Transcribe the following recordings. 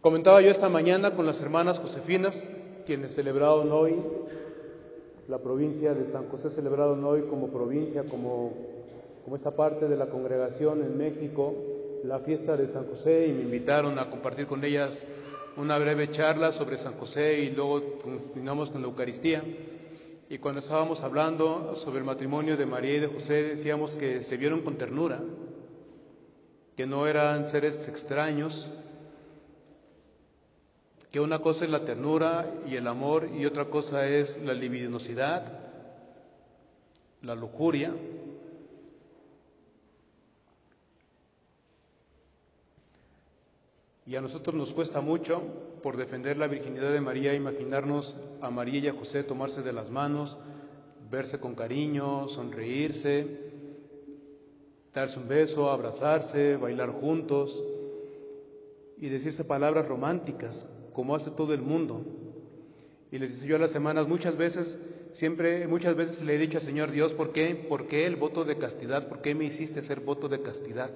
Comentaba yo esta mañana con las hermanas Josefinas, quienes celebraron hoy, la provincia de San José celebraron hoy como provincia, como, como esta parte de la congregación en México, la fiesta de San José y me invitaron a compartir con ellas una breve charla sobre San José y luego continuamos con la Eucaristía. Y cuando estábamos hablando sobre el matrimonio de María y de José, decíamos que se vieron con ternura, que no eran seres extraños, que una cosa es la ternura y el amor y otra cosa es la libidinosidad, la lujuria. Y a nosotros nos cuesta mucho, por defender la virginidad de María, imaginarnos a María y a José tomarse de las manos, verse con cariño, sonreírse, darse un beso, abrazarse, bailar juntos y decirse palabras románticas, como hace todo el mundo. Y les decía yo a las semanas, muchas veces, siempre, muchas veces le he dicho al Señor Dios, ¿por qué? ¿Por qué el voto de castidad? ¿Por qué me hiciste hacer voto de castidad?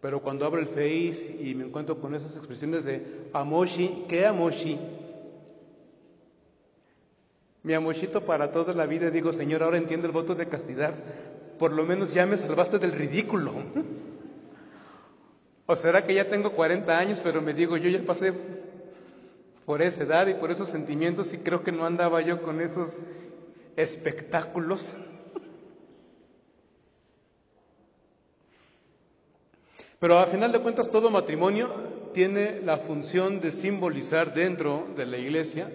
Pero cuando abro el Face y me encuentro con esas expresiones de Amoshi, ¿qué Amoshi? Mi amoshito para toda la vida, digo, Señor, ahora entiendo el voto de castidad. Por lo menos ya me salvaste del ridículo. ¿O será que ya tengo 40 años, pero me digo, yo ya pasé por esa edad y por esos sentimientos y creo que no andaba yo con esos espectáculos? Pero a final de cuentas todo matrimonio tiene la función de simbolizar dentro de la iglesia,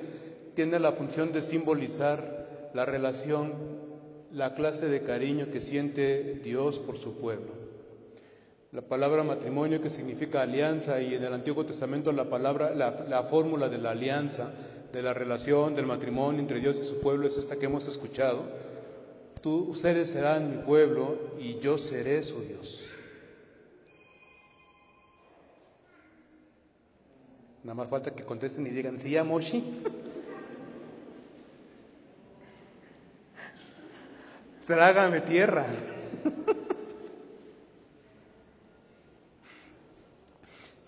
tiene la función de simbolizar la relación, la clase de cariño que siente Dios por su pueblo. La palabra matrimonio que significa alianza y en el Antiguo Testamento la palabra, la, la fórmula de la alianza, de la relación, del matrimonio entre Dios y su pueblo es esta que hemos escuchado. Tú, ustedes serán mi pueblo y yo seré su Dios. Nada más falta que contesten y digan, ¿sí, Moshi? Trágame tierra.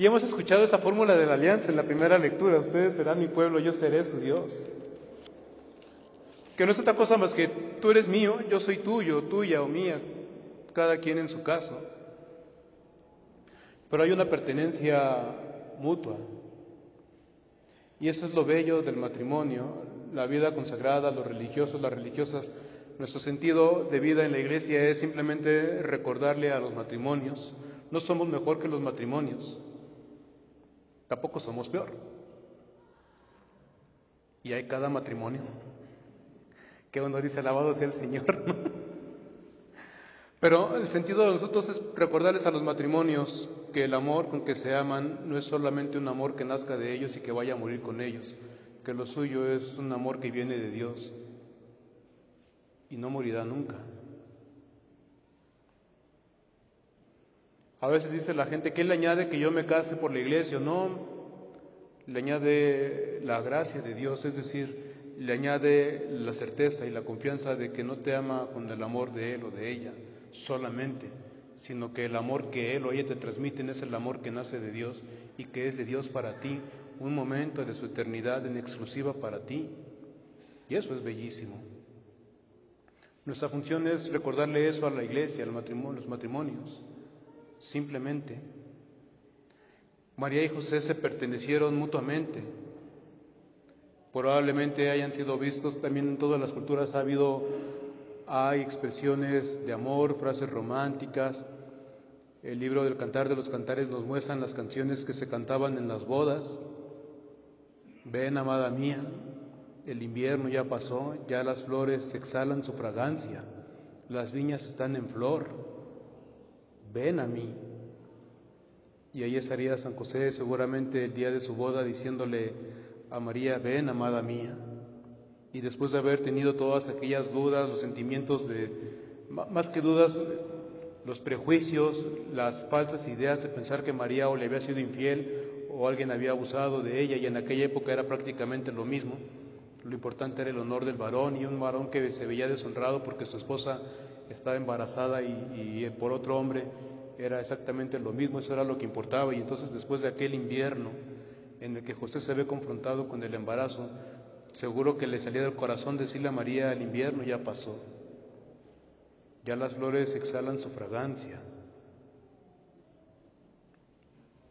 y hemos escuchado esa fórmula de la alianza en la primera lectura. Ustedes serán mi pueblo, yo seré su Dios. Que no es otra cosa más que tú eres mío, yo soy tuyo, tuya o mía, cada quien en su caso. Pero hay una pertenencia mutua. Y eso es lo bello del matrimonio, la vida consagrada, los religiosos, las religiosas. Nuestro sentido de vida en la iglesia es simplemente recordarle a los matrimonios, no somos mejor que los matrimonios, tampoco somos peor. Y hay cada matrimonio que uno dice, alabado sea el Señor. Pero el sentido de nosotros es recordarles a los matrimonios que el amor con que se aman no es solamente un amor que nazca de ellos y que vaya a morir con ellos, que lo suyo es un amor que viene de Dios y no morirá nunca. A veces dice la gente, ¿qué le añade que yo me case por la iglesia? No, le añade la gracia de Dios, es decir, le añade la certeza y la confianza de que no te ama con el amor de él o de ella solamente, sino que el amor que él o ella te transmiten es el amor que nace de Dios y que es de Dios para ti, un momento de su eternidad en exclusiva para ti. Y eso es bellísimo. Nuestra función es recordarle eso a la iglesia, a los matrimonios, simplemente. María y José se pertenecieron mutuamente. Probablemente hayan sido vistos también en todas las culturas, ha habido, hay expresiones de amor, frases románticas. El libro del Cantar de los Cantares nos muestran las canciones que se cantaban en las bodas. Ven, amada mía, el invierno ya pasó, ya las flores exhalan su fragancia, las viñas están en flor. Ven a mí. Y ahí estaría San José seguramente el día de su boda diciéndole a María, ven, amada mía. Y después de haber tenido todas aquellas dudas, los sentimientos de, más que dudas, los prejuicios, las falsas ideas de pensar que María o le había sido infiel o alguien había abusado de ella y en aquella época era prácticamente lo mismo. Lo importante era el honor del varón y un varón que se veía deshonrado porque su esposa estaba embarazada y, y por otro hombre era exactamente lo mismo, eso era lo que importaba. Y entonces después de aquel invierno en el que José se ve confrontado con el embarazo, seguro que le salía del corazón decirle a María, el invierno ya pasó, ya las flores exhalan su fragancia,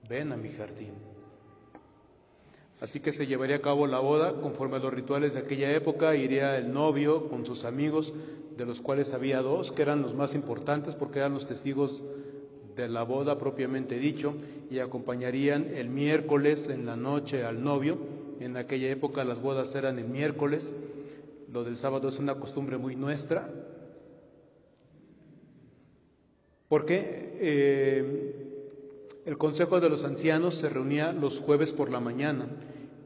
ven a mi jardín. Así que se llevaría a cabo la boda conforme a los rituales de aquella época, iría el novio con sus amigos, de los cuales había dos, que eran los más importantes porque eran los testigos de la boda propiamente dicho, y acompañarían el miércoles en la noche al novio. En aquella época las bodas eran el miércoles, lo del sábado es una costumbre muy nuestra, porque eh, el Consejo de los Ancianos se reunía los jueves por la mañana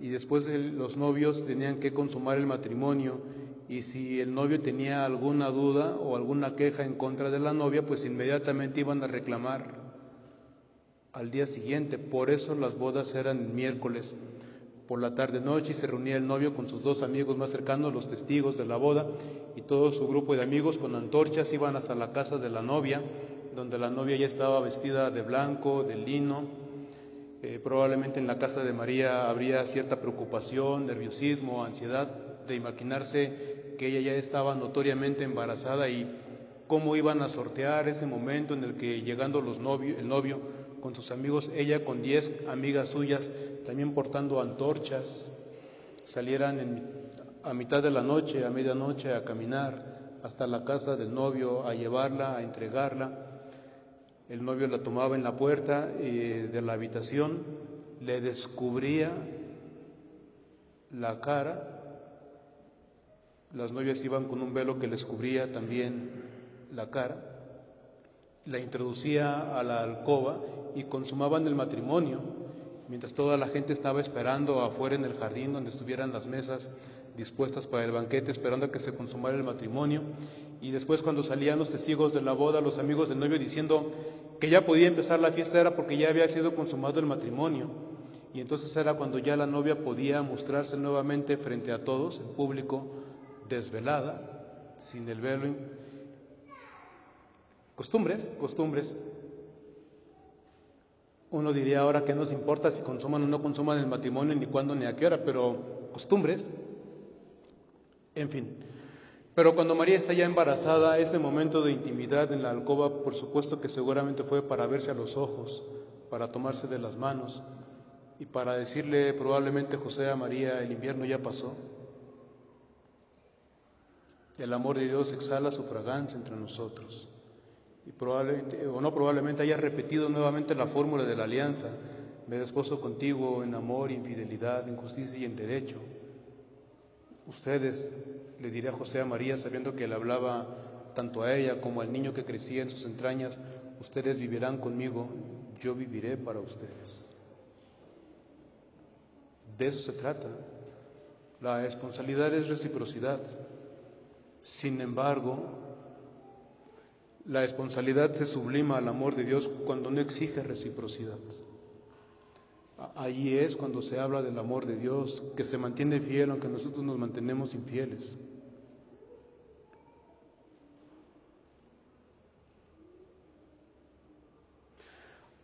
y después los novios tenían que consumar el matrimonio y si el novio tenía alguna duda o alguna queja en contra de la novia, pues inmediatamente iban a reclamar al día siguiente. Por eso las bodas eran miércoles por la tarde noche y se reunía el novio con sus dos amigos más cercanos, los testigos de la boda, y todo su grupo de amigos con antorchas iban hasta la casa de la novia, donde la novia ya estaba vestida de blanco, de lino. Eh, probablemente en la casa de María habría cierta preocupación, nerviosismo, ansiedad de imaginarse que ella ya estaba notoriamente embarazada y cómo iban a sortear ese momento en el que llegando los novios, el novio con sus amigos, ella con diez amigas suyas, también portando antorchas, salieran a mitad de la noche, a medianoche, a caminar hasta la casa del novio, a llevarla, a entregarla. El novio la tomaba en la puerta eh, de la habitación, le descubría la cara las novias iban con un velo que les cubría también la cara, la introducía a la alcoba y consumaban el matrimonio, mientras toda la gente estaba esperando afuera en el jardín donde estuvieran las mesas dispuestas para el banquete, esperando a que se consumara el matrimonio. Y después cuando salían los testigos de la boda, los amigos del novio diciendo que ya podía empezar la fiesta era porque ya había sido consumado el matrimonio. Y entonces era cuando ya la novia podía mostrarse nuevamente frente a todos, el público, desvelada, sin el velo. Costumbres, costumbres. Uno diría ahora que nos importa si consuman o no consuman el matrimonio, ni cuándo ni a qué hora, pero costumbres. En fin. Pero cuando María está ya embarazada, ese momento de intimidad en la alcoba, por supuesto que seguramente fue para verse a los ojos, para tomarse de las manos y para decirle probablemente José a María, el invierno ya pasó. El amor de Dios exhala su fragancia entre nosotros. Y probablemente, o no probablemente, haya repetido nuevamente la fórmula de la alianza. Me desposo contigo en amor, en fidelidad, en justicia y en derecho. Ustedes, le diré a José a María, sabiendo que le hablaba tanto a ella como al niño que crecía en sus entrañas, ustedes vivirán conmigo, yo viviré para ustedes. De eso se trata. La responsabilidad es reciprocidad. Sin embargo, la responsabilidad se sublima al amor de Dios cuando no exige reciprocidad. Allí es cuando se habla del amor de Dios, que se mantiene fiel aunque nosotros nos mantenemos infieles.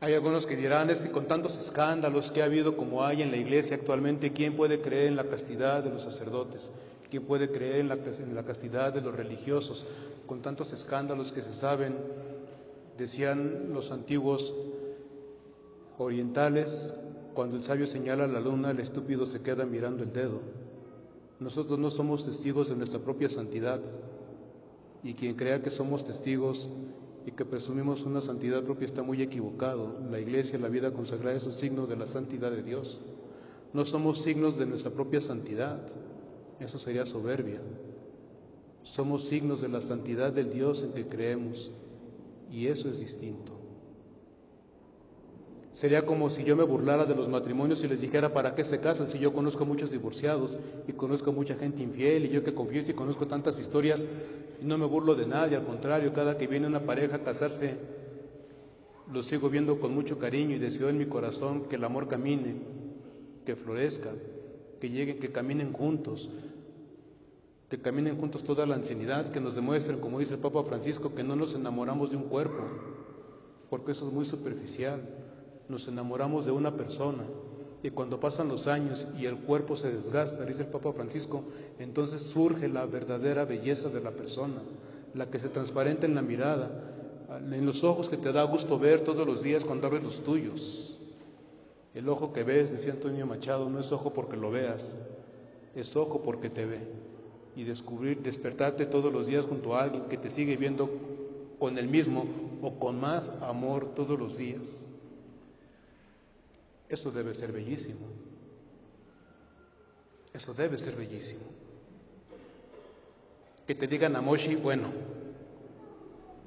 Hay algunos que dirán, es que con tantos escándalos que ha habido como hay en la iglesia actualmente, ¿quién puede creer en la castidad de los sacerdotes? ¿Quién puede creer en la, castidad de los religiosos con tantos escándalos que se saben? Decían los antiguos orientales, cuando el sabio señala la luna, el estúpido se queda mirando el dedo. Nosotros no somos testigos de nuestra propia santidad y quien crea que somos testigos y que presumimos una santidad propia está muy equivocado. La iglesia, la vida consagrada es un signo de la santidad de Dios. No somos signos de nuestra propia santidad. Eso sería soberbia. Somos signos de la santidad del Dios en que creemos y eso es distinto. Sería como si yo me burlara de los matrimonios y les dijera para qué se casan si yo conozco muchos divorciados y conozco mucha gente infiel y yo que confieso y conozco tantas historias y no me burlo de nadie, al contrario, cada que viene una pareja a casarse lo sigo viendo con mucho cariño y deseo en mi corazón que el amor camine, que florezca, que lleguen, que caminen juntos, que caminen juntos toda la ancianidad, que nos demuestren, como dice el Papa Francisco, que no nos enamoramos de un cuerpo, porque eso es muy superficial, nos enamoramos de una persona, Y cuando pasan los años y el cuerpo se desgasta, dice el Papa Francisco, entonces surge la verdadera belleza de la persona, la que se transparenta en la mirada, en los ojos que te da gusto ver todos los días cuando abres los tuyos. El ojo que ves, decía Antonio Machado, no es ojo porque lo veas, es ojo porque te ve. Y descubrir, despertarte todos los días junto a alguien que te sigue viendo con el mismo o con más amor todos los días. Eso debe ser bellísimo. Eso debe ser bellísimo. Que te digan a Moshi, bueno,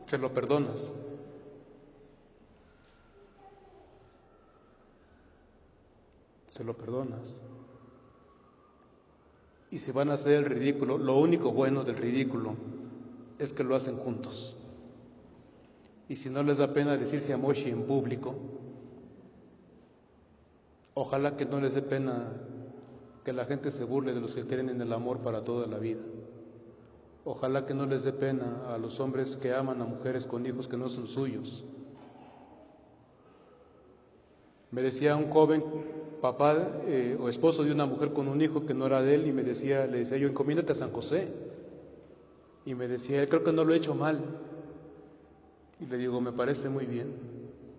se lo perdonas. Se lo perdonas. Y si van a hacer el ridículo, lo único bueno del ridículo es que lo hacen juntos. Y si no les da pena decirse a Moshi en público, Ojalá que no les dé pena que la gente se burle de los que creen en el amor para toda la vida. Ojalá que no les dé pena a los hombres que aman a mujeres con hijos que no son suyos. Me decía un joven papá eh, o esposo de una mujer con un hijo que no era de él y me decía, le decía yo, encomiéndate a San José. Y me decía, creo que no lo he hecho mal. Y le digo, me parece muy bien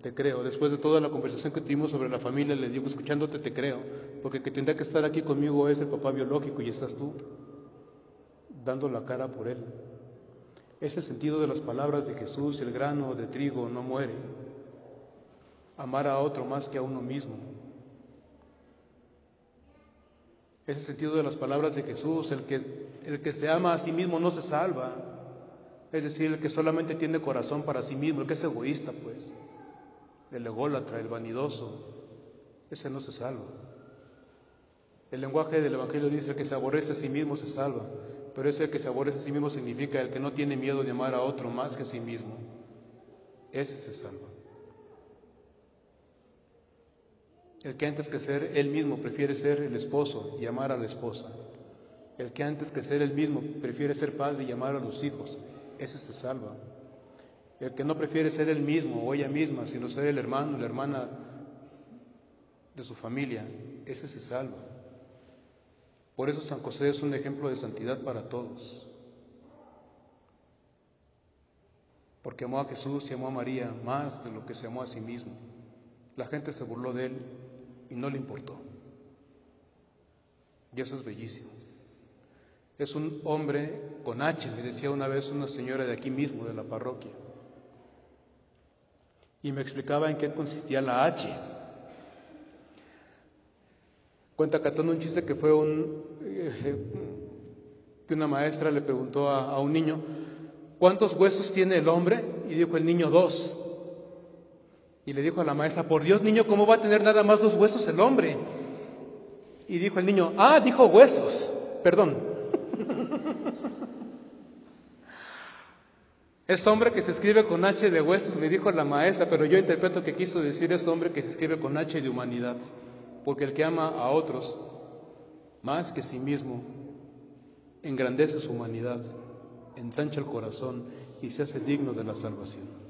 te creo. Después de toda la conversación que tuvimos sobre la familia, le digo, escuchándote te creo, porque que tendrá que estar aquí conmigo es el papá biológico y estás tú, dando la cara por él. Ese sentido de las palabras de Jesús, el grano de trigo no muere. Amar a otro más que a uno mismo. Ese sentido de las palabras de Jesús, el que, el que se ama a sí mismo no se salva. Es decir, el que solamente tiene corazón para sí mismo, el que es egoísta, pues el ególatra, el vanidoso, ese no se salva. El lenguaje del Evangelio dice que se aborrece a sí mismo se salva, pero ese que se aborrece a sí mismo significa el que no tiene miedo de amar a otro más que a sí mismo. Ese se salva. El que antes que ser él mismo prefiere ser el esposo y amar a la esposa. El que antes que ser él mismo prefiere ser padre y amar a los hijos. Ese se salva. El que no prefiere ser él mismo o ella misma, sino ser el hermano, la hermana de su familia, ese se salva. Por eso San José es un ejemplo de santidad para todos. Porque amó a Jesús y amó a María más de lo que se amó a sí mismo. La gente se burló de él y no le importó. Y eso es bellísimo. Es un hombre con H, me decía una vez una señora de aquí mismo, de la parroquia y me explicaba en qué consistía la H. Cuenta Catón un chiste que fue un, eh, que una maestra le preguntó a, a un niño, ¿cuántos huesos tiene el hombre? Y dijo el niño, dos. Y le dijo a la maestra, por Dios niño, ¿cómo va a tener nada más dos huesos el hombre? Y dijo el niño, ah, dijo huesos, perdón. Es hombre que se escribe con H de huesos, me dijo la maestra, pero yo interpreto que quiso decir es hombre que se escribe con H de humanidad, porque el que ama a otros más que sí mismo engrandece su humanidad, ensancha el corazón y se hace digno de la salvación.